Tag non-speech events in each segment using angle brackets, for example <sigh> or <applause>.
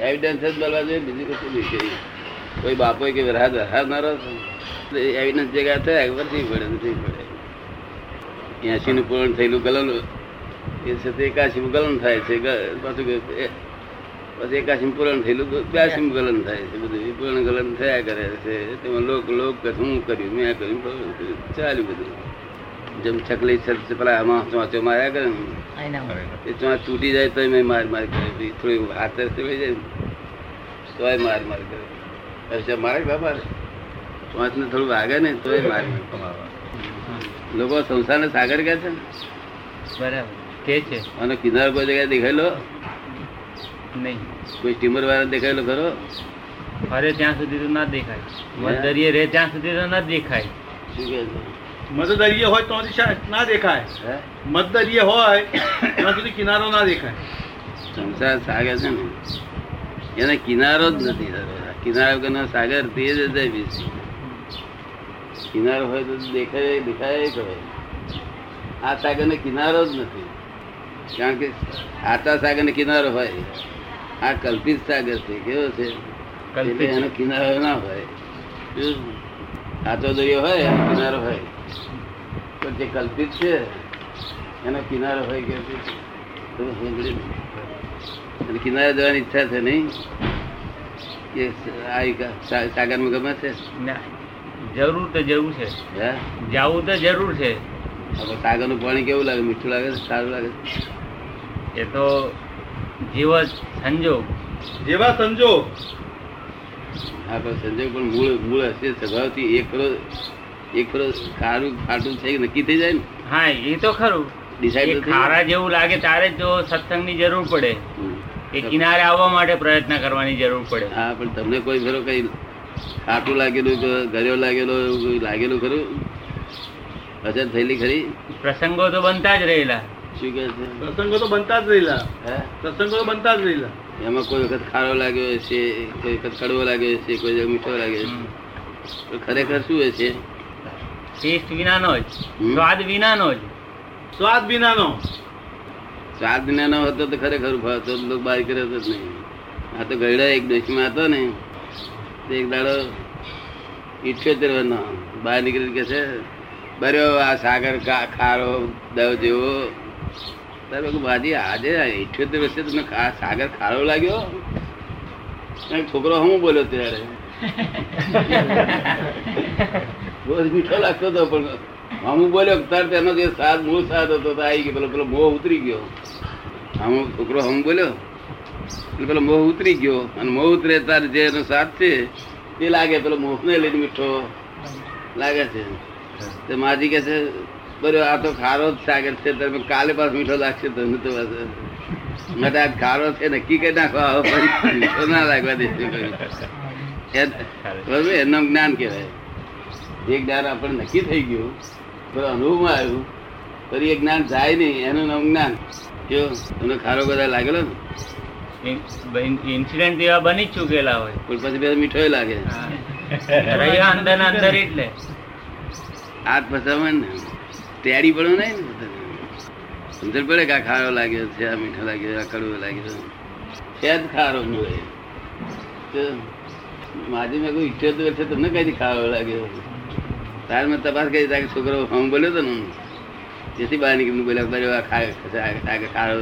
Evidence જ મળવા જોઈએ, બીજું કશું નહીં કઈ બાપો કે રાત હારનારો એવિડન્સ જગ્યા થયા ખબર નહીં પડે નથી પડે એસી નું પૂર્ણ થયેલું ગલન, એ છે તે એકાશી ગલન થાય છે. પાછું પછી એકાશી પૂરણ થયેલું બ્યાસી ગલન થાય છે. બધું પૂર્ણ ગલન થયા કરે છે. તેમાં લોક લોક હું કર્યું, મેં કર્યું. ચાલ્યું બધું. જેમ ચકલી છે પેલા આમાં ચોંચો માર્યા કરે ને. એ ચોંચ તૂટી જાય તોય મેં માર માર કરે. થોડી હાથ થઈ જાય તોય માર માર કરે. પછી મારે બાબા ચોંચને ચોંચ ને થોડું વાગે ને તોય માર માર લોકો સંસારને સાગર કહે છે ને. બરાબર. કે છે? અને કિનારો કોઈ જગ્યાએ દેખાયેલો? નહીં. કોઈ સ્ટીમર વાળા દેખાયેલો ખરો? ફરે ત્યાં સુધી તો ના દેખાય. મધદરિયે રે ત્યાં સુધી તો ના દેખાય. શું કહે છે? મધદરિયે હોય તો દિશા ના દેખાય? મધદરિયે હોય ત્યાં સુધી કિનારો ના દેખાય. સંસાર સાગર છે ને એને કિનારો જ નથી કિનારો વગરનો સાગર તે જ છે કિનારો હોય તો દેખાય દેખાય કરે આ સાગર ને કિનારો જ નથી. કારણ કે આટા સાગર ને કિનારો હોય. આ કલ્પિત સાગર છે. કેવો છે? કલ્પિત એનો કિનારો ના હોય. આટો દરિયો હોય એનો કિનારો હોય. પણ જે કલ્પિત છે એનો કિનારો હોય કે અને કિનારે જવાની ઈચ્છા છે નહીં? કે આ સાગરમાં ગમે છે? ના જરૂર તો જવું છે. હે? જવું તો જરૂર છે. હવે સાગરનું પાણી કેવું લાગે? મીઠું લાગે છે? સારું લાગે છે? એ તો જીવ જ સંજોગ. જેવા સંજોગ. આ સંજોગ પણ મૂળ મૂળ હશે સ્વભાવથી એક ફરો એક ફરો ખારું ખાટું છે નક્કી થઈ જાય ને? હા એ તો ખરું. થઈ ખારા જેવું લાગે તારે જો સત્સંગની જરૂર પડે. એ કિનારે આવવા માટે પ્રયત્ન કરવાની જરૂર પડે. હા પણ તમને કોઈ ખરો કઈ ખાટું લાગેલું ગળ્યો લાગેલો એવું કોઈ લાગેલું ખરું? અસર થયેલી ખરી? પ્રસંગો તો બનતા જ રહેલા. શું કે છે? પ્રસંગો તો બનતા જ રહેલા. હે? પ્રસંગો તો બનતા જ રહેલા. એમાં કોઈ વખત ખારો લાગ્યો છે કોઈ વખત કડવો લાગ્યો છે કોઈ વખત મીઠો લાગ્યો છે. ખરેખર શું હોય છે? ટેસ્ટ વિનાનો જ. સ્વાદ વિનાનો જ. સ્વાદ વિનાનો. સ્વાદ વિના ન હતો તો ખરેખર ભાવતો તો લોકો બહાર કર્યો હતો જ નહીં. આ તો ગયડા એક દેશમાં હતો ને તે એક દાડો ઇઠ્યોતેર વર્ષનો બહાર નીકળી કે છે બર્યો આ સાગર ખારો દવ જેવો તારે બાજી આજે ઇઠ્યોતેર વર્ષે તમને સાગર ખારો લાગ્યો? છોકરો હું બોલ્યો ત્યારે? <laughs> બહુ મીઠો લાગતો હતો પણ હું બોલ્યો તાર તેનો જે સાદ મૂળ સાદ હતો તો આવી ગયો. પેલો પેલો મોહ ઉતરી ગયો. આમ છોકરો હમ બોલ્યો? એટલે પેલો મોહ ઉતરી ગયો. અને મોહ ઉતરે તાર જે એનો સાથ છે તે લાગે પેલો મોહ ને લઈને મીઠો લાગે છે. તે માજી કે છે બરો આ તો ખારો જ સાગર છે તમે કાલે પાસ મીઠો લાગશે તમને તો પાછો. મેં તો આજ ખારો છે નક્કી કરી નાખો આવો પછી મીઠો ના લાગવા દેશે. બરોબર એનું જ્ઞાન કહેવાય. જે જ્ઞાન આપણને નક્કી થઈ ગયું પેલો અનુભવમાં આવ્યું ફરી એ જ્ઞાન જાય નહીં એનું નામ જ્ઞાન. કેવું તમને ખારો બધા લાગેલો ને? ઇન્સિડન્ટ એવા બની જ ચૂકેલા હોય. પણ પછી બધા મીઠો લાગે. <laughs> રહ્યા અંદર અંદર એટલે. હાથ ફસાવવા ને? તૈયારી પડો નહીં ને સમજણ પડે કે આ ખારો લાગ્યો છે આ મીઠો લાગ્યો આ કડવો લાગ્યો છે. જ ખારો મળે માજી મેં કોઈ ઈચ્છે તો છે તમને કઈ ખારો લાગ્યો તાર મેં તપાસ કરી તાકે છોકરો હું બોલ્યો હતો ને જેથી બહાર નીકળીને બોલ્યા બરે આ ખાય ખારો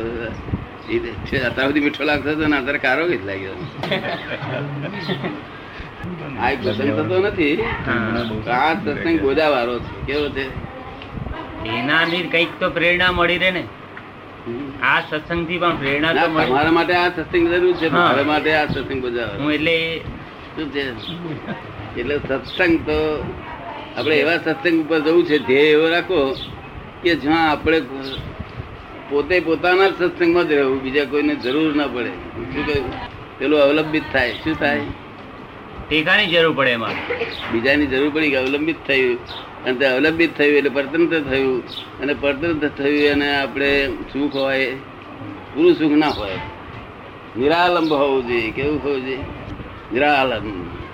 છે, અત્યાર સુધી મીઠો લાગતો હતો ને અત્યારે ખારો જ લાગ્યો. આ એક પ્રસંગ થતો નથી. આ સત્સંગ ગોદાવાળો છે. કેવો છે? એનાથી કંઈક તો પ્રેરણા મળી રહે ને. આ સત્સંગથી પણ પ્રેરણા તો તમારા માટે આ સત્સંગ જરૂર છે મારા માટે આ સત્સંગ બજાવ. હું એટલે શું છે? એટલે સત્સંગ તો આપણે એવા સત્સંગ ઉપર જવું છે ધ્યેય એવો રાખો કે જ્યાં આપણે પોતે પોતાના જ સત્સંગમાં જ રહેવું બીજા કોઈને જરૂર ના પડે. શું કહ્યું? પેલું અવલંબિત થાય. શું થાય? ટેકાની જરૂર પડે એમાં. બીજાની જરૂર પડી કે અવલંબિત થયું. અને તે અવલંબિત થયું એટલે પરતંત્ર થયું. અને પરતંત્ર થયું અને આપણે સુખ હોય પૂરું સુખ ના હોય. નિરાલંબ હોવું જોઈએ કેવું હોવું જોઈએ? નિરાલંબ.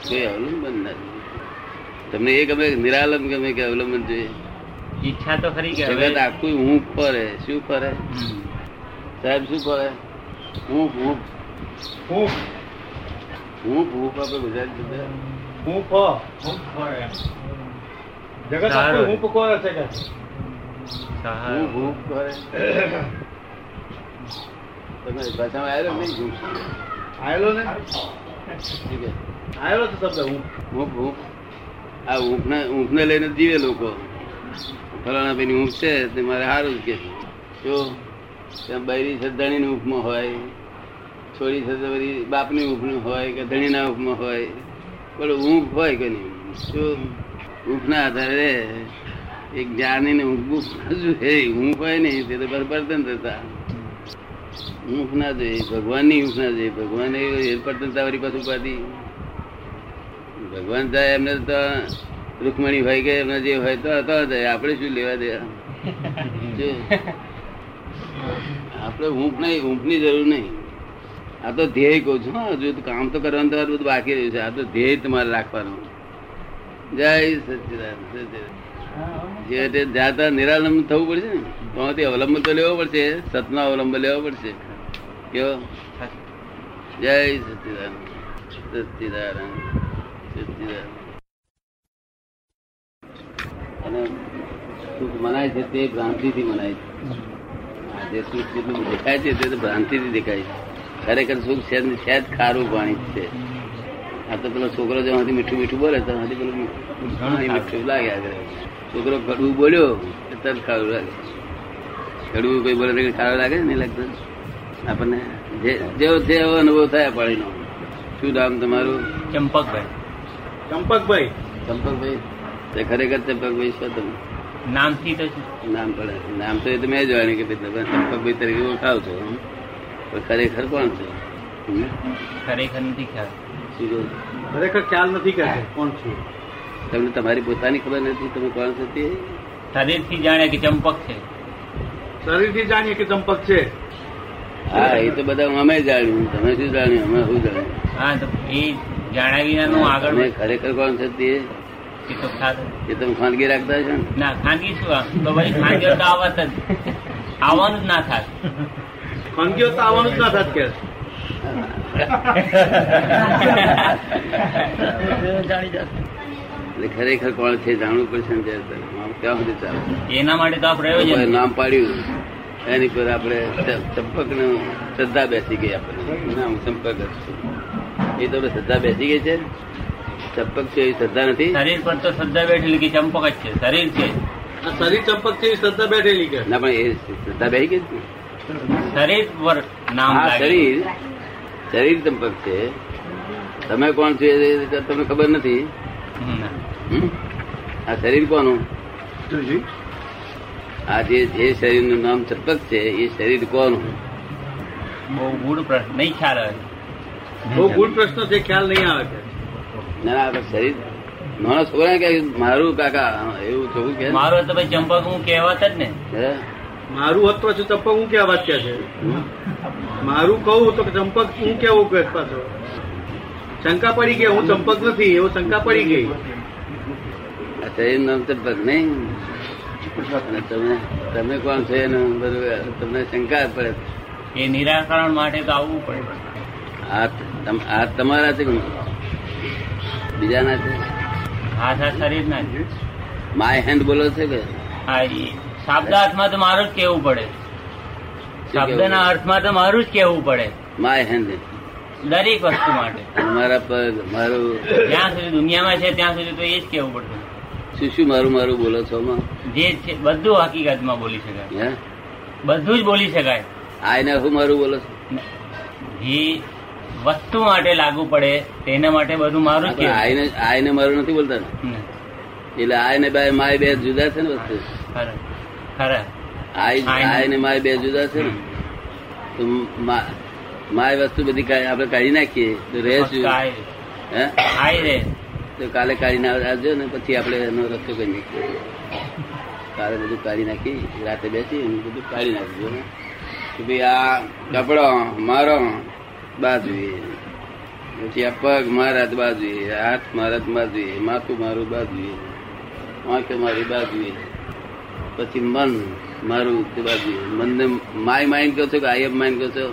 કોઈ અવલંબન નથી. તમને એ ગમે નિરાલંબ ગમે કે અવલંબન જોઈએ? ઈચ્છા તો ખરી કે હવે જગત આખું હું ફરે શું ફરે સાહેબ શું ફરે હું હું. હું. હું ભૂખ આપે ગુજરાતી ફ હું ફ જગત આખું હું પકોરે છે કે? હું સહારો. ભૂખ કરે. તમે ભાષામાં આવ્યો નહીં ભૂખ આયેલો ને? ઠીક છે. શબ્દ હું ઊંઘ ઊંઘ આ ઊંઘને ઊંઘને લઈને જીવે લોકો. ફલાણા ભાઈની ઊંઘ છે તે મારે સારું જ કે. જો ત્યાં બૈરી સદ્ધાણીની ઊંઘમાં હોય છોડી સદ્ધારી બાપની ઊંઘમાં હોય કે ધણીના ઊંઘમાં હોય પણ ઊંઘ હોય કે નહીં? શું ઊંઘના આધારે એક જ્ઞાનીને ઊંઘવું હજુ હું હોય ને તે તો બરાબર થતા ઊંઘ ના જોઈએ ભગવાનની ઊંઘ ના જોઈએ ભગવાન એ પડતંતા વાળી પાછું ઉપાધી. ભગવાન જાય એમને તો રૂકમણી હોય કે એમને જે હોય તો તો જાય આપણે શું લેવા દે શું? આપણે ઊંઘ નહીં, ઊંઘની જરૂર નહીં. આ તો ધ્યેય કહું છું હજુ કામ તો કરવાનું તમારું બધું બાકી રહ્યું છે. આ તો ધ્યેય તમારે રાખવાનું. જય સચિદાન જે જાતા નિરાલંબ થવું પડશે ને તો તે અવલંબન તો લેવો પડશે, સતનો અવલંબ લેવો પડશે. કેવો? જય સચિદાન સચિદાન સચિદાન અને સુખ મનાય છે તે ભ્રાંતિથી મનાય છે. જે સુખ જેટલું દેખાય છે તે ભ્રાંતિથી દેખાય છે. ખરેખર સુખ છે જ ખારું પાણી છે. આ તો પેલો છોકરો જ્યાંથી મીઠું મીઠું બોલે ત્યાંથી પેલું ઘણું મીઠું લાગે આગળ છોકરો કડવું બોલ્યો તરત ખારું લાગે. કડવું કોઈ બોલે તો ખારું લાગે નહીં લાગતું. આપણને જે જેવો છે એવો અનુભવ થાય પાણીનો શું નામ તમારું? ચંપકભાઈ. ચંપકભાઈ. ચંપકભાઈ? તે ખરેખર ચંપકભાઈ છો તમે? નામથી તો નામ પડે. નામ તો એ તો મેં જોવાનું કે ભાઈ તમે ચંપકભાઈ તરીકે ઓળખાવ છો પણ ખરેખર કોણ છે? હમ? ખરેખર નથી ખ્યાલ? ખરેખર ખ્યાલ નથી કે કોણ છું. તમને તમારી પોતાની ખબર નથી તમે કોણ છો તે? શરીરથી જાણે કે ચંપક છે. શરીરથી જાણીએ કે ચંપક છે. હા એ તો બધા અમે જાણ્યું. તમે શું જાણ્યું? અમે શું જાણ્યું? હા તો એ જાણ્યા વિનાનું આગળ ખરેખર કોણ છે તે? એ તો તમે ખાનગી રાખતા છો ના? ખાનગી શું આમ? તો ભાઈ ખાનગીઓ તો આવત જ. આવવાનું જ ના થાય ખાનગીઓ તો આવવાનું જ ના થાય કે. એટલે ખરેખર કોણ છે જાણવું પડશે ક્યાં સુધી ચાલે? એના માટે તો આપણે નામ પાડ્યું. એની પર આપણે ચંપકનું શ્રદ્ધા બેસી ગઈ આપણે. નામ ચંપક જ છે. એ તો શ્રદ્ધા બેસી ગઈ છે. ચંપક છે એ શ્રદ્ધા નથી. શરીર પર તો શ્રદ્ધા બેઠેલી કે ચંપક જ છે. શરીર છે. શરીર ચંપક છે એ શ્રદ્ધા બેઠેલી કે? ના પણ એ શ્રદ્ધા બેસી ગઈ શરીર પર નામ શરીર શરીર ચંપક છે. તમે કોણ છો એ તમને ખબર નથી? આ શરીર કોનું? આ જે જે શરીરનું નામ ચંપક છે એ શરીર કોનું? બહુ ગુડ પ્રશ્ન નહીં ખ્યાલ આવે. બહુ ગુડ પ્રશ્ન છે ખ્યાલ નહીં આવે છે. ના શરીર નાના છોકરા કે મારું કાકા એવું થવું કે મારો તો ભાઈ ચંપક હું કહેવાત જ ને. હે? મારું હોત પાછું ચંપક હું ક્યાં વાત ક્યાં છે? મારું કહું તો ચંપક હું કેવું કે પાછો? શંકા પડી ગઈ હું ચંપક નથી એવું શંકા પડી ગઈ. આ શરીર નામ ચંપક નહીં તમે તમે કોણ છો એનું? બધું તમને શંકા પડે. એ નિરાકરણ માટે તો આવવું પડે. આ તમ- આ તમારા છે બીજાના છે હાથ આ શરીર ના જ. માય હેન્ડ બોલો છે કે? હા એ. શાબ્દાર્થમાં તો મારું જ કેવું પડે. શબ્દના અર્થમાં તો મારું જ કેવું પડે. માય હેન્ડ દરેક વસ્તુ માટે. મારા પગ મારું જ્યાં સુધી દુનિયામાં છે ત્યાં સુધી તો એ જ કેવું પડશે શું શું મારું મારું બોલો છો? જે છે બધું હકીકતમાં બોલી શકાય. હે? બધું જ બોલી શકાય. આઈને હું મારું બોલો છો? જે વસ્તુ માટે લાગુ પડે તેના માટે બધું મારું જ આઈને આઈને મારું નથી બોલતા એટલે આઈને બાય માય બે જુદા છે ને વસ્તુ. ખરા. આય ને- માય બે જુદા છે ને. તો માય વસ્તુ બધી કાઢી- આપણે કાઢી નાખીએ. તો રહે શું? હે? રે તો કાલે કાઢીને આવજો ને પછી આપણે એનો રસ્તો કરી નાખીએ. કાલે બધું કાઢી નાખી રાતે બેસી બધું કાઢી નાખજો ને. કે ભાઈ આ કપડો મારો બાજુએ. પછી આ પગ મારા બાજુએ હાથ મારા બાજુએ માથું મારું બાજુએ આંખે મારી બાજુએ. પછી મન મારું તે બાજુ મનને માય માઇન્ડ કહો છો કે આઈ એમ માઇન્ડ કહો છો?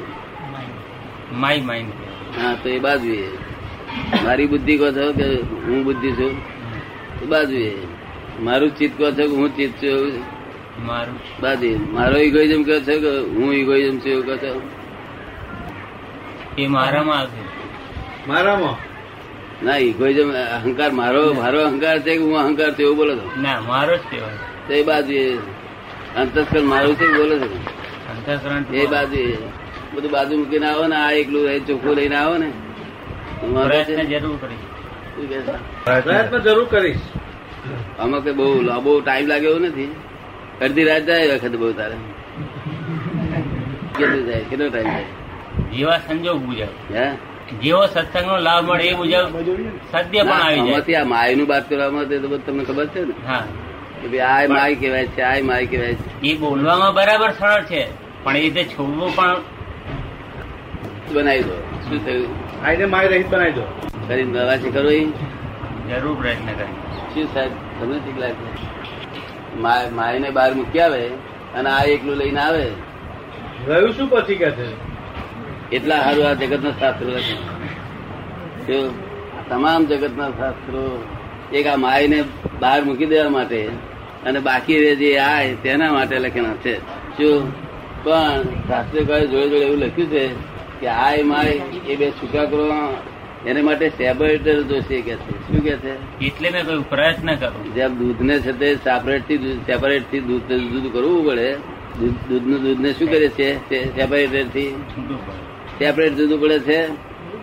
માય માઇન્ડ હા તો એ બાજુ મારી બુદ્ધિ કહો છો કે હું બુદ્ધિ છું? એ બાજુ મારું ચિત્ત કહો છો કે હું ચિત્ત છું એવું? મારું. બાજુ મારો ઇગોઇઝમ કહો છો કે હું ઇગોઇઝમ છું એવું કહો છો? એ મારામાં આવશે. મારામાં? ના ઇગોઇઝમ અહંકાર મારો મારો અહંકાર છે કે હું અહંકાર છું એવું બોલો છો? ના મારો જ કહેવાય. તો એ બાજુ અંતસ્કરણ મારું છે બોલે છો. એ બાજુ બધું બાજુ મૂકીને આવો ને આ એકલું એ ચોખ્ખું લઈને આવો ને. પ્રયત્ન જરૂર કરીશ. આમાં કઈ બહુ લાંબો ટાઈમ લાગે એવું નથી. અડધી રાત જાય એ વખત બહુ તારે. કેટલું જાય કેટલો ટાઈમ જાય જેવા સંજોગ મુજબ હે? જેવો સત્સંગનો લાભ મળે એ મુજબ સદ્ય પણ આવી જાય. આ માયનું વાત કરવામાં તો તમને ખબર છે ને? હા. કે ભાઈ આ માય કહેવાય છે આય માય કહેવાય છે. એ બોલવામાં બરાબર સરળ છે પણ એ રીતે છોડવું પણ બનાવી દો. શું થયું? આઈને માય રહીત બનાવી દો. કરી નવા છે કરો એ જરૂર પ્રયત્ન કરી. શું સાહેબ તમને ઠીક લાગે? માય માયને બહાર મૂકી આવે અને આ એકલું લઈને આવે? રહ્યું શું પછી કે છે? એટલા સારું આ જગતના શાસ્ત્રો લખે તમામ જગતના શાસ્ત્રો એક આ માયને બહાર મૂકી દેવા માટે અને બાકી રે જે આય તેના માટે લખેલા છે. શું? પણ શાસ્ત્રકારે જોડે જોડે એવું લખ્યું છે કે આય માય એ બે છૂટા કરો એને માટે સેપરેટર જોશે કે છે. શું કે છે? એટલે મેં કહ્યું પ્રયત્ન કરો. જેમ દૂધને છે તે સેપરેટથી સેપરેટથી દૂધ દૂધ કરવું પડે. દૂધ દૂધનું દૂધને શું કરે છે? સેપરેટરથી સેપરેટ જુદું પડે છે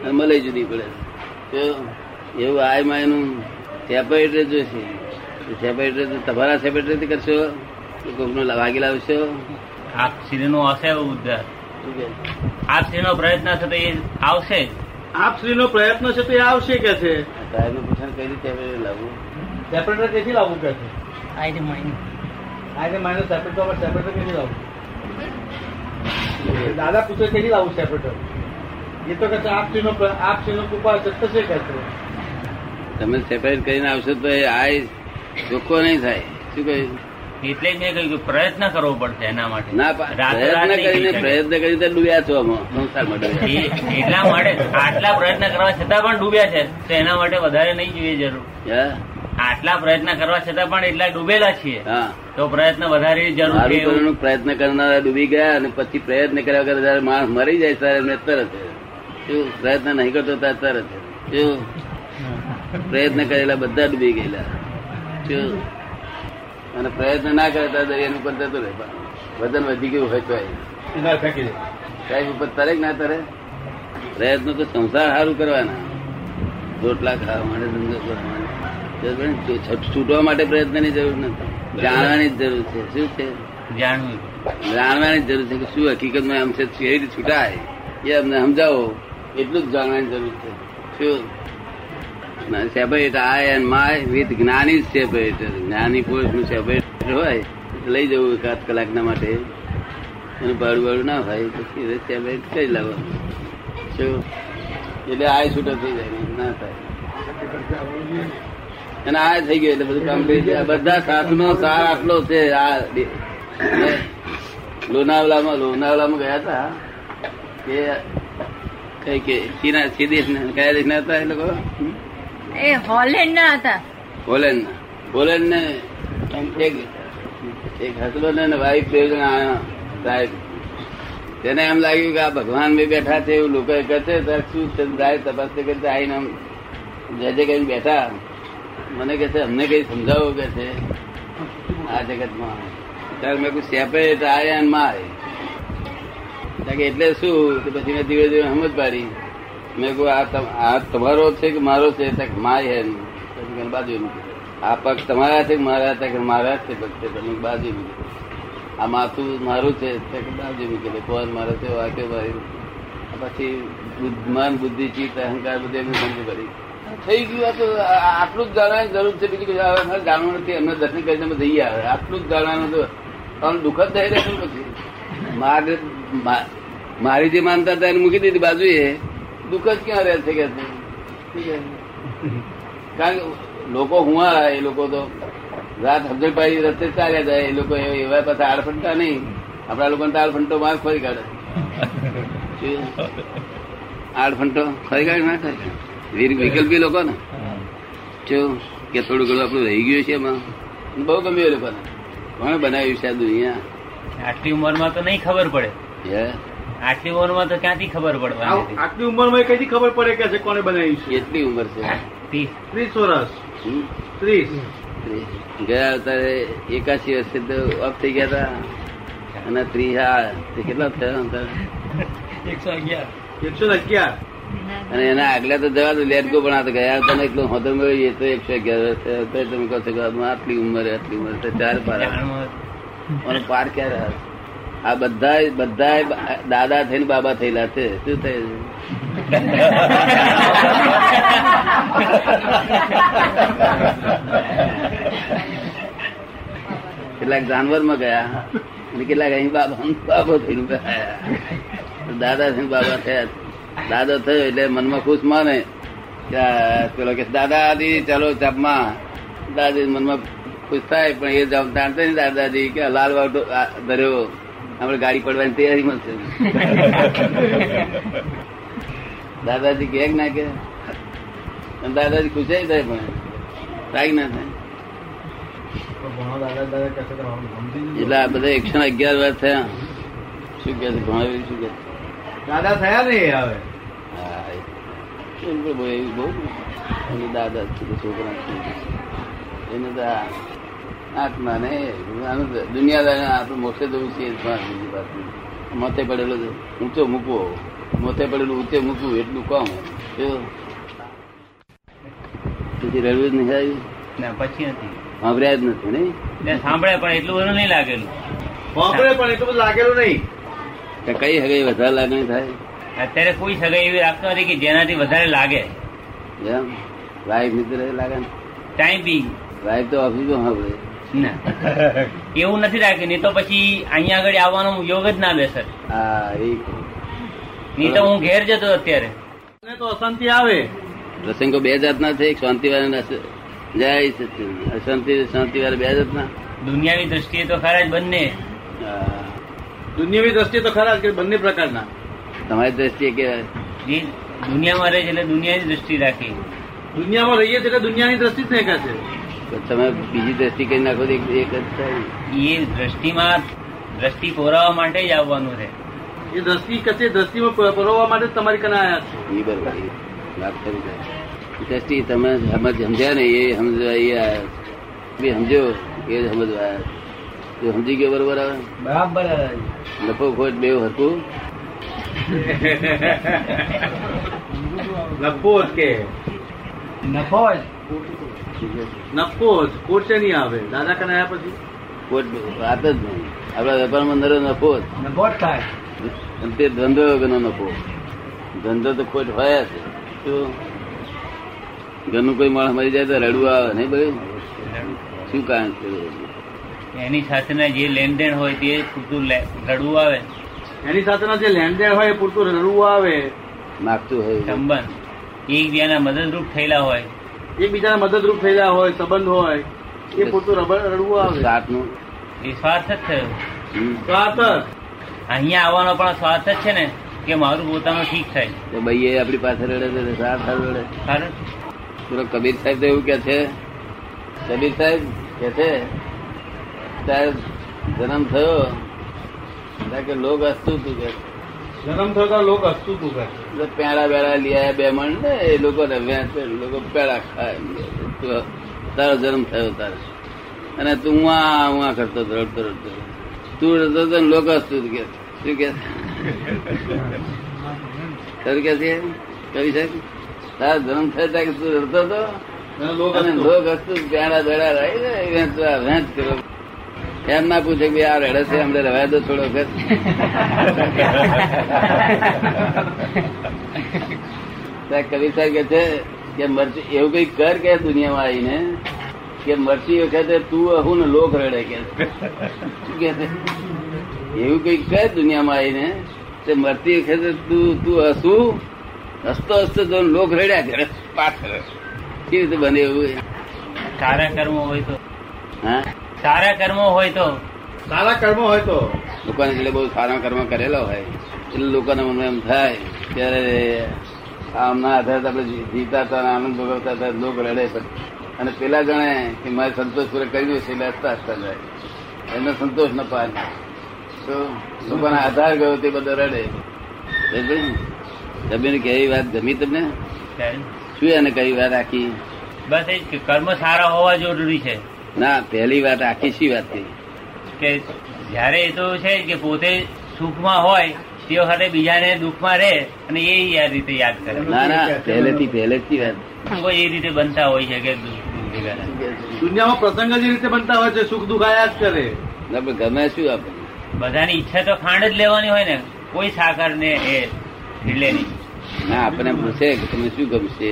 અને મલય જુદી પડે એવું આય માયનું સેપરેટ જોશે સેપરેટ તમારા સેપરેટ કરશો? કે કોકનો વાગી લાવશો? આપ શ્રીનો હશે ઉદ્ધાર? આપ શ્રીનો પ્રયત્ન છે તો એ આવશે. આપ શ્રીનો પ્રયત્ન છે તો એ આવશે કે છે? સાહેબનું પૂછણ કઈ રીતે લાવવું? સેપરેટર ક્યાંથી લાવવું કે છે? આઈ માઈને. આઈને માયને સેપરેટર સેપરેટર કેથી લાવવું? દાદા પૂછે ક્યાંથી લાવવું સેપરેટર એ તો કે છે આપ શ્રીનો આપ શ્રીનો કૃપા છે કે છે? તમે સેપરેટ કરીને આવશો તો આ ચોખ્ખો નહીં થાય. શું કહ્યું? એટલે જ મેં કહ્યું કે પ્રયત્ન કરવો પડશે એના માટે. ના પ્રયત્ન કરીને પ્રયત્ન કરી તો ડૂબ્યા છો સંસારમાં ડૂબ્યા એટલા માટે આટલા પ્રયત્ન કરવા છતાં પણ ડૂબ્યા છે. તો એના માટે વધારે નહીં જોઈએ જરૂર. આટલા પ્રયત્ન કરવા છતાં પણ એટલા ડૂબેલા છીએ. તો પ્રયત્ન વધારે જરૂર પ્રયત્ન કરનારા ડૂબી ગયા અને પછી પ્રયત્ન કર્યા વગર જયારે માણસ મરી જાય ત્યારે એમને તરત પ્રયત્ન નહીં કરતો ત્યારે તરત શું? પ્રયત્ન કરેલા બધા ડૂબી ગયેલા. અને પ્રયત્ન ના કરતા દરિયાનું ઉપર જતું રહે? વજન વધી ગયું હોય તો સાહેબ ઉપર તરે ના તરે? પ્રયત્ન તો સંસાર સારું કરવાના. રોટલા ખાવા માટે ધંધો કરવા માટે છૂટવા માટે પ્રયત્નની જરૂર નથી. જાણવાની જ જરૂર છે. શું છે? જાણવું. જાણવાની જરૂર છે કે શું હકીકતમાં આમ છે કેવી રીતે છૂટાય? એ અમને સમજાવો. એટલું જ જાણવાની જરૂર છે. શું? Separate I and my with જ્ઞાની સેપરેટ જ્ઞાની પુરુષનું સેપરેટ હોય લઈ જવું એકાદ કલાકના માટે એનું ભાડું ભાડું ના હોય પછી સેપરેટ કરી લાવવાનું શું એટલે આય છૂટો થઈ જાય ના થાય અને આ થઈ ગયું એટલે બધું કામ થઈ જાય બધા શાસ્ત્રનો સાર આટલો છે આ લોનાવલામાં લોનાવલામાં ગયા હતા કે કઈ કે ચીના ચી દેશ કયા દેશ હતા એ લોકો એ હોલેન્ડ. ના હતા હોલેન્ડ ના હોલેન્ડ ને એક એક હસબન્ડ અને વાઈફ સાહેબ તેને એમ લાગ્યું કે આ ભગવાન બી બેઠા છે એવું લોકો કહે છે શું જાય તપાસ કરતા આવીને આમ જે જે કઈ બેઠા. મને કે છે, અમને કઈ સમજાવો કે છે? આ જગતમાં. ત્યારે મેં કોઈ સેપરેટ આયા મારે. એટલે શું? પછી મેં ધીરે ધીરે સમજ પાડી. મેં કહ્યું, આ તમ- આ તમારો છે કે મારો છે? માય હે બાજુ આ પગ તમારા છે મારા છે? મારા છે પગ છે. તમે બાજુ મૂકી આ માથું મારું છે? બાજુ મૂકી દે. કોણ મારો છે? વાક્ય ભાઈ? પછી બુદ્ધ- મન બુદ્ધિ ચિત્ત અહંકાર બધું એમને સમજી કરી થઈ ગયું તો આટલું જ જાણવાની જરૂર છે. બીજું કશું જાણવું નથી, એમને દર્શન કરીને અમે જઈએ આવે. આટલું જ જાણવાનું તો આમ દુઃખદ થઈ રહેશે પછી? મારે, મા- મારી જે માનતા હતા એને મૂકી દીધી બાજુએ. દુઃખ જ ક્યાં રહે છે કે. કારણ કે લોકો હુંવા એ લોકો તો રાત પાડી રસ્તે ચાલ્યા જાય એ લોકો એવા પાછા આડફંટા નહીં. આપણા લોકો આડફંટો માર ફરી કાઢે. આડફંટો ફરી કાઢે ના થાય વીર વિકલ્પી લોકો ને જો કે થોડું ઘણું આપણું રહી ગયું છે એમાં. બહુ ગમ્યું એ લોકોને. કોણે બનાવ્યું છે આ દુનિયા? આટલી ઉંમરમાં તો નહીં ખબર પડે. હે? આટલી ઉંમરમાં તો ક્યાંથી ખબર પડવાની આટલી ઉંમરમાં કઈથી ખબર પડે કે છે કોને બનાવ્યું છે? એટલી ઉંમર છે? ત્રીસ ત્રીસ વર્ષ. ત્રીસ. ગયા અવતારે એકાશી વર્ષે તો ઓફ થઈ ગયા હતા અને ત્રીસ હા તે કેટલા થયા એકસો અગિયાર. એકસો અગિયાર. અને એના આગલા તો જવા દો લેટકો પણ આ તો ગયા તને એટલું હોતો મેળવીએ તો એકસો અગિયાર વર્ષ થયા. તમે કહો છો કે આટલી ઉંમર આટલી ઉંમર તો ચાર પાર. અને પાર ક્યારે? આ બધા બધા દાદા થઈને બાબા થયેલા છે. શું થયું? કેટલાક જાનવરમાં ગયા અને કેટલાક અહીં બાબા, બાબો થઈને. દાદા થઈને બાબા થયા. દાદો થયો એટલે મનમાં ખુશ માને પેલો કે, દાદા આદિ, ચાલો ચાપમાં. દાદી મનમાં ખુશ થાય, પણ એ જાણતા નહીં દાદાજી કે લાલ વાટો ધર્યો. આપણે ગાડી પડવાની તૈયારીમાં છે. <laughs> દાદાજી કે ના કે. દાદાજી ખુશાઈ થાય પણ. થાય ના થાય? એટલે આ બધા એકસો ને અગિયાર વાર થયા. શું કે ભણાવી ભણાવ્યું શું કે દાદા થયા ને હવે. હા, બહુ એવું બહુ એની દાદા છોકરા એને તો આ આત્મા ને આનું તો દુનિયાદારી આપણે મોક્ષે જવું છે. મોતે પડેલો ઊંચો મૂકવો. મોતે પડેલું ઊંચે મૂકવું એટલું કામ. પછી રડવું જ નહીં થાય ના પછી નથી. સાંભળ્યા જ નથી નહીં? સાંભળ્યા પણ એટલું બધું નહીં લાગેલું. વાપરે પણ એટલું બધું લાગેલું નહીં. કે કઈ હગાઈ વધારે લાગણી થાય? અત્યારે કોઈ સગાઈ એવી રાખતો નથી કે જેનાથી વધારે લાગે. એમ? વાઈફ મિત્ર લાગે ટાઈમ બી વાઈફ તો ઓફિસમાં સાંભળે ના. એવું નથી રાખ્યું નહીં તો પછી અહીંયા આગળ આવવાનો યોગ જ ના બેસે. હા નહીં તો હું ઘેર જતો અત્યારે. તો અશાંતિ આવે. પ્રસંગો બે જાતના છે એક શાંતિવાળા જય અશાંતિ શાંતિ શાંતિવાળા બે જાતના. દુનિયાની દ્રષ્ટિએ તો ખરા જ બંને. હા. દુનિયાવી દ્રષ્ટિએ તો ખરા જ કે બંને પ્રકારના. તમારી દ્રષ્ટિએ કે દુનિયામાં રહે છે એટલે દુનિયાની દ્રષ્ટિ રાખી. દુનિયામાં રહીએ છીએ એટલે દુનિયાની દ્રષ્ટિ જ નહીં છે. તમે બીજી દ્રષ્ટિ કરી નાખો એક એક જ થાય. એ દ્રષ્ટિમાં દ્રષ્ટિ પોરાવા માટે જ આવવાનું છે. એ દ્રષ્ટિ કશે દ્રષ્ટિમાં પ- માટે તમારી કને આવ્યા છે? એ બરોબર વાત કરી જાય. દ્રષ્ટિ તમે સમજ સમજ્યા ને એ સમજવા એ સમજો એ જ સમજવા. જો સમજી ગયો બરોબર આવે બરાબર લખો ખોટ બે હતું નફો જ કે. નફો જ. નફો જ છે નહીં આવે? દાદા કને આવ્યા પછી? કોર્ટ વાત જ નહીં. આપડા વેપારમાં નરો નફો જ. નફો જ થાય અને તે ધંધો વગરનો નફો. ધંધો તો ખોટ હોય જ. શું? ઘરનું કોઈ માણસ મરી જાય તો રડવું આવે નહીં ભાઈ? શું કારણ છે એની સાથેના જે લેનદેન હોય તે પૂરતું લે- રડવું આવે. એની સાથેના જે લેણદેણ હોય પૂરતું રડવું આવે. માગતું હોય. સંબંધ. એકબીજાના મદદરૂપ થયેલા હોય. એકબીજાને મદદરૂપ થયેલા હોય સંબંધ હોય એ પૂરતું રડવું આવે. સાતનું એ સ્વાર્થ જ થયો. સ્વાર્થ જ. અહીંયા આવવાનો પણ સ્વાર્થ જ છે ને કે મારું પોતાનું ઠીક થાય. તો ભાઈ આપણી પાસે રડે છે સાત સાત રડે. કારણ પેલો કબીર સાહેબ તો એવું કે છે કબીર સાહેબ કે છે સાહેબ જન્મ થયો. કે લોક હસતું તું કે જન્મ થયો તો લોક હસતું તું કે પેડા બેડા લીયા બે મણ ને એ લોકો વેચે, લોકો પેડા ખાય તો તારો જન્મ થયો તારે. અને તું આ ઉવા કરતો હતો, રડતો રડતો. તું રડતો હતો ને લોકો શું કે શું કે? તારું કે છે? કવિ સાહેબ તારો જન્મ થયો ત્યાં તું રડતો હતો. લોક હસતું. પેડા બેડા રહી ને વેચવા વેચ કરો. એમ ના પૂછે કે આ રડે છે અમને રવા દો થોડો વખત. કવિ સાહેબ કે છે કે મરચી એવું કઈ કર કે દુનિયામાં આવીને કે મરચી વખતે તું અહું ને લોક રડે કે. શું કે એવું કઈ કર દુનિયામાં આવીને તે મરતી વખતે તું તું હસું હસતો હસતો તો લોક રડ્યા કરે પાછળ. કેવી રીતે બને એવું? કાર્ય કરવું હોય તો. હા? સારા કર્મો હોય તો. સારા કર્મો હોય તો. લોકોને એટલે બહુ સારા કર્મ કરેલા હોય એટલે લોકોને મને એમ થાય ત્યારે આમના આધારે આપણે જીતા હતા અને આનંદ ભોગવતા હતા લોક રડે પણ. અને પેલા જણે કે મારે સંતોષ પૂરે કર્યું છે એટલે હસતા હસતા જાય એમને સંતોષ ન પામે. તો લોકોને આધાર ગયો તે બધો રડે? તમે કેવી વાત ગમી તમને? શું એને કઈ વાત આખી બસ એ જ કર્મ સારા હોવા જરૂરી છે. ના પહેલી વાત આખી શી વાત થઈ? કે જયારે એ તો છે કે પોતે સુખમાં હોય તે વખતે બીજાને દુઃખમાં રહે અને એ આ રીતે યાદ કરે. ના ના પહેલેથી પહેલેથી વાત. કોઈ એ રીતે બનતા હોય છે કે. દુનિયામાં પ્રસંગ જ રીતે બનતા હોય છે સુખ દુઃખ આયા જ કરે. ના પણ ગમે શું આપણે. બધાની ઈચ્છા તો ખાંડ જ લેવાની હોય ને કોઈ સાકર ને એ ઢીલે નહીં. ના આપણને પૂછે કે તમે શું ગમશે?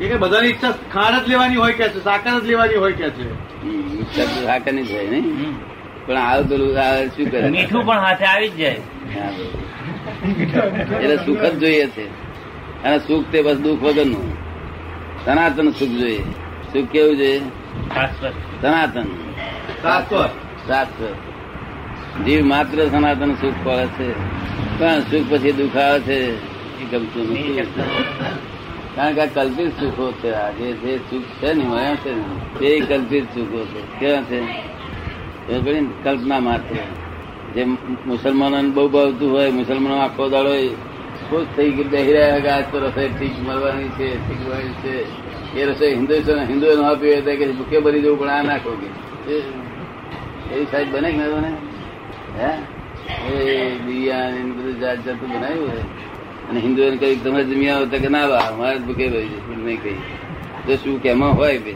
એ કે બધાની ઈચ્છા ખાંડ જ લેવાની હોય કે છે સાકર જ લેવાની હોય કે છે. ઈચ્છા તો સાકરની જ હોય ને. પણ આવું પેલું આ શું કરે? મીઠું પણ હાથે આવી જ જાય. એટલે સુખ જ જોઈએ છે. અને સુખ તે બસ દુઃખ વગરનું. સનાતન સુખ જોઈએ. સુખ કેવું જોઈએ સનાતન. શાશ્વત. શાશ્વત. જીવ માત્ર સનાતન સુખ પડે છે પણ સુખ પછી દુઃખ આવે છે. એ ગમતું નથી. કારણ કે આ કલ્પિત સુખો છે, આ જે જે સુખ છે ને મળ્યા છે ને, તે કલ્પિત સુખો છે. કેવા છે? એ કલ્પના માત્ર. જે મુસલમાનોને બહુ ભાવતું હોય મુસલમાનો આખો દાડો ખુશ થઈ ગઈ બેહી રહ્યા કે આજ તો રસોઈ ઠીક મળવાની છે, ઠીક મળવાની છે. એ રસોઈ હિન્દુ હિન્દુ ન આપી હોય કે ભૂખે ભરી જવું, પણ આ નાખો કે એવી સાઈડ બને કે ના બને? હે? એ બિરયાની બધું જાત જાતું બનાવ્યું છે અને હિન્દુઓને કહ્યું તમે જમ્યા હો તો કે ના બા મારે ભૂખે છે શું નહીં કહી તો શું કેમાં હોય બે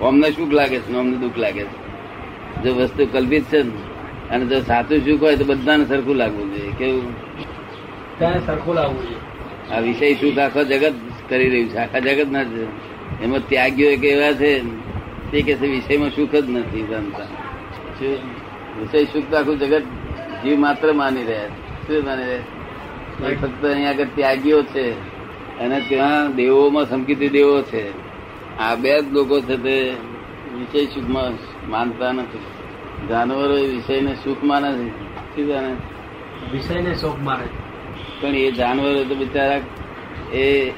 અમને સુખ લાગે છે અમને દુઃખ લાગે છે? જો વસ્તુ કલ્પિત છે ને અને જો સાચું સુખ હોય તો બધાને સરખું લાગવું જોઈએ. કેવું? સરખું લાગવું જોઈએ. આ વિષય સુખ આખો જગત કરી રહ્યું છે આખા જગત ના છે. એમાં ત્યાગીઓ એક એવા છે તે કે છે વિષયમાં સુખ જ નથી જાણતા? વિષય સુખ તો આખું જગત જીવ માત્ર માની રહ્યા છે. શું માની રહ્યા ફક્ત અહીંયા આગળ ત્યાગીઓ છે. અને ત્યાં દેવોમાં સમકીતી દેવો છે. આ બે જ લોકો છે તે વિષય સુખમાં માનતા નથી. જાનવરો વિષયને સુખ માને છે. વિષયને શોખ મારે પણ એ જાનવરો તો બિચારા એ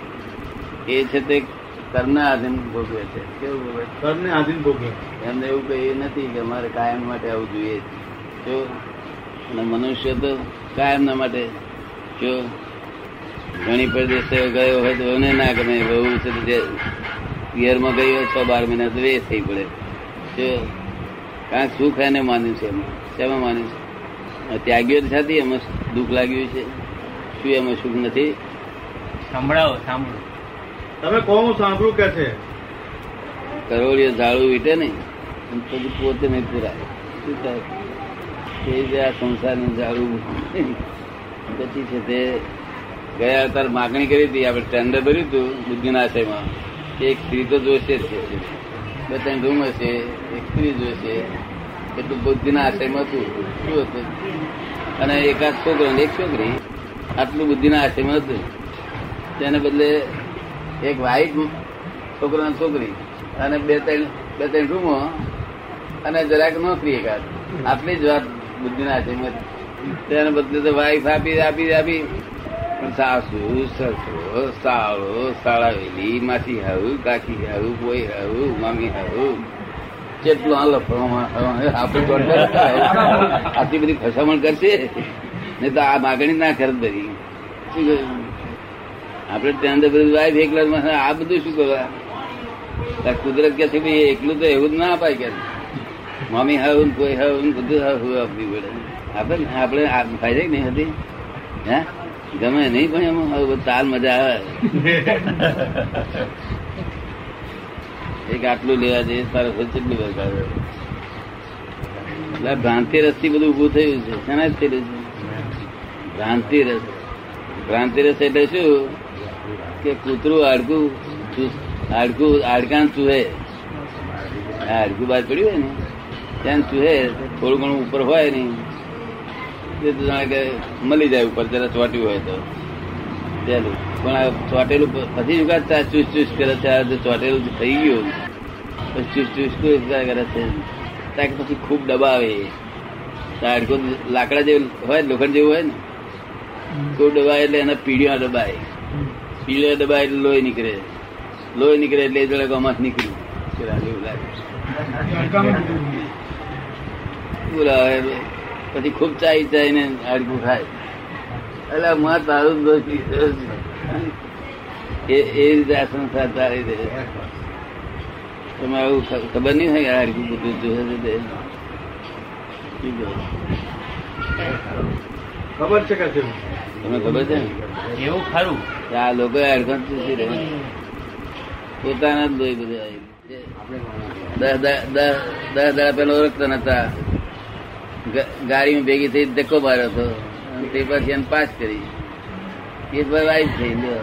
એ છે તે કર્મના આધીન ભોગવે છે. કેવું ભોગવે? કર્મને આધીન ભોગવે એમને એવું કઈ નથી કે અમારે કાયમ માટે આવું જોઈએ જો અને મનુષ્ય તો કાયમના માટે જો ઘણી પ્રદેશે ગયો હોય તો એને ના ગમે. બહુ છે તો જે પિયરમાં ગયો હોય છ બાર મહિના તો વેસ્ટ થઈ પડે. જો કારણ સુખ એને માન્યું છે એમાં? શેમાં માન્યું છે? ત્યાગ્યો તો થતી એમાં દુઃખ લાગ્યું છે. શું એમાં સુખ નથી? સંભળાવો સાંભળો. તમે કહો હું સાંભળું કે છે? કરોડિયો ઝાડું વીટે ને એમ પછી પોતે નહીં પુરાય. શું થાય? એ જે આ સંસારનું ઝાડું. પછી છે તે ગયા તાર માગણી કરી હતી, આપણે ટેન્ડર ભર્યું હતું બુદ્ધિના આશયમાં એક સ્ત્રી તો જોશે જ છે. બે ત્રણ રૂમ હશે, એક સ્ત્રી જોશે. એટલું બુદ્ધિના આશયમાં હતું? શું હતું? અને એકાદ છોકરો એક છોકરી, આટલું બુદ્ધિના આશયમાં હતું. તેને બદલે એક વાઈટ છોકરો છોકરી. અને બે ત્રણ બે ત્રણ રૂમો. અને જરાક નોકરી એકાદ. આટલી જ વાત બુદ્ધિના છે તેને બદલે તો વાઈફ આપી આપી આપી. પણ સાસુ, સસરો, સાળો, સાળાવેલી, માસી હાવું કાકી હાવું કોઈ હાવું મામી હાવું કેટલું આ લફડામાં બધી ફસામણ કરશે? નહીં તો આ માગણી ના કરે બધી? આપણે ત્યાં અંદર બધું વાઈફ એકલા આ બધું શું કરવા? કુદરત કે છે ભાઈ? એકલું તો એવું જ ના અપાય કે મમ્મી હાવ કોઈ હાવ બધું હાવ આપવી પડે આપણે આપણે ફાયદા નહીં હતી. હે? ગમે નહીં, પણ એમાં તાલ મજા આવે. એક આટલું લેવા જઈએ, તારે કેટલું બગાડ એટલે ભ્રાંતિ રસથી બધું ઉભું થયું છે. શેના જ થયેલું છે? ભ્રાંતિ રસ ભ્રાંતિ રસ એટલે શું? કે કૂતરું હાડકું હાડકું, હાડકાં ચૂહે. હાડકું બહાર પડ્યું હોય ને, ત્યાં ચૂહે, થોડું ઘણું ઉપર હોય નહીં. કે મળી જાય ઉપર જરા ચોટ્યું હોય તો. પેલું પણ ચોટેલું પછી શું કાં ચા ચૂસ ચૂસ કરે છે આ ચોટેલું થઈ ગયું પછી ચૂસ ચૂસ કરે છે? ત્યાં પછી ખૂબ દબાવે. તો હાડકું લાકડા જેવું હોય લોખંડ જેવું હોય ને? તો દબાય એટલે એના પીડિયા દબાય. પીડિયા દબાય એટલે લોહી નીકળે. લોહી નીકળે એટલે એ જોડે ગમત નીકળ્યું. એવું લાગે. બોલા હવે પછી ખૂબ ચાઈ ચાઈ ને હાડકું ખાય. એટલે માં તારું દોષ એ એ રીતે આ સંસાર ચાલી દે તમે આવું ખબર નહીં હોય હાડકું બધું જોશે તે ખબર છે કે તમને ખબર છે એવું ખરું. કે આ લોકો હાડકું ચૂસી રહે પોતાના જ દોઈ બધા દસ દસ દસ દસ દાડા પેલા ઓળખતા નતા. ગાડીમાં ભેગી થઈ ધક્કો માર્યો હતો. તે પછી એને પાસ કરી. એ ભાઈ વાઈફ થઈ ગયો.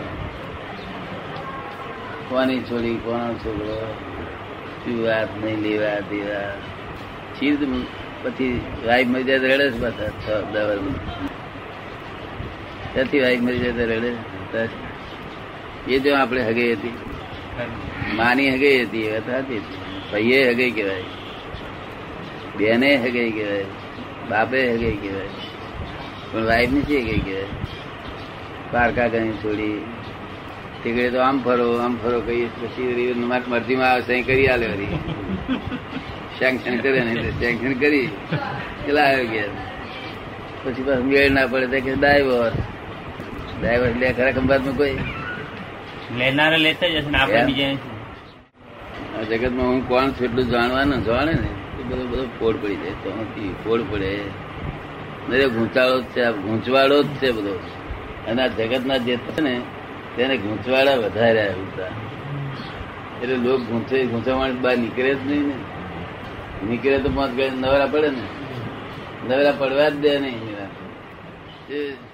કોની છોડી, કોનો છોકરો? શું વાત, નહીં લેવા, દેવા. ચીજ પછી વાઈફ મરી જાય તો રડે છે પાછા છ દસ ત્યાંથી વાઈફ મરી જાય તો રડે એ જો આપણે હગે હતી. માની હગે હતી, એ વાત હતી ભાઈએ હગે કહેવાય. બેને હગે કહેવાય. બાપે હગે કહેવાય. પણ વાઈફ નથી હગે કહેવાય. પારકા કઈ છોડી તીકડે તો આમ ફરો આમ ફરો કહીએ પછી મારી મરજીમાં આવે સહી કરી આલે વળી. સેન્કશન કરે નહીં સેન્કશન કરી. એટલે આવ્યો ગયા પછી પાછું મેળ ના પડે તો કે ડાયવર ડાયવર લે ખરા ખંભાતમાં કોઈ. લેનારા લેતા જ હશે ને આપણે બીજા જગતમાં હું કોણ છું એટલું જાણવાનું જાણે ને. બધો બધું ફોડ પડી જાય. તો ફોડ પડે. દરેક ઘૂંચાળો જ છે. આ ગૂંચવાડો જ છે બધો. અને આ જગતના જે છે ને, તેને ઘૂંચવાડા વધારે ઉતા એટલે લોક ઘૂંચે ગૂંચવાણ બહાર નીકળે જ નહીં ને. નીકળે તો પાંચ નવરા પડે ને. નવરા પડવા જ દે નહીં એ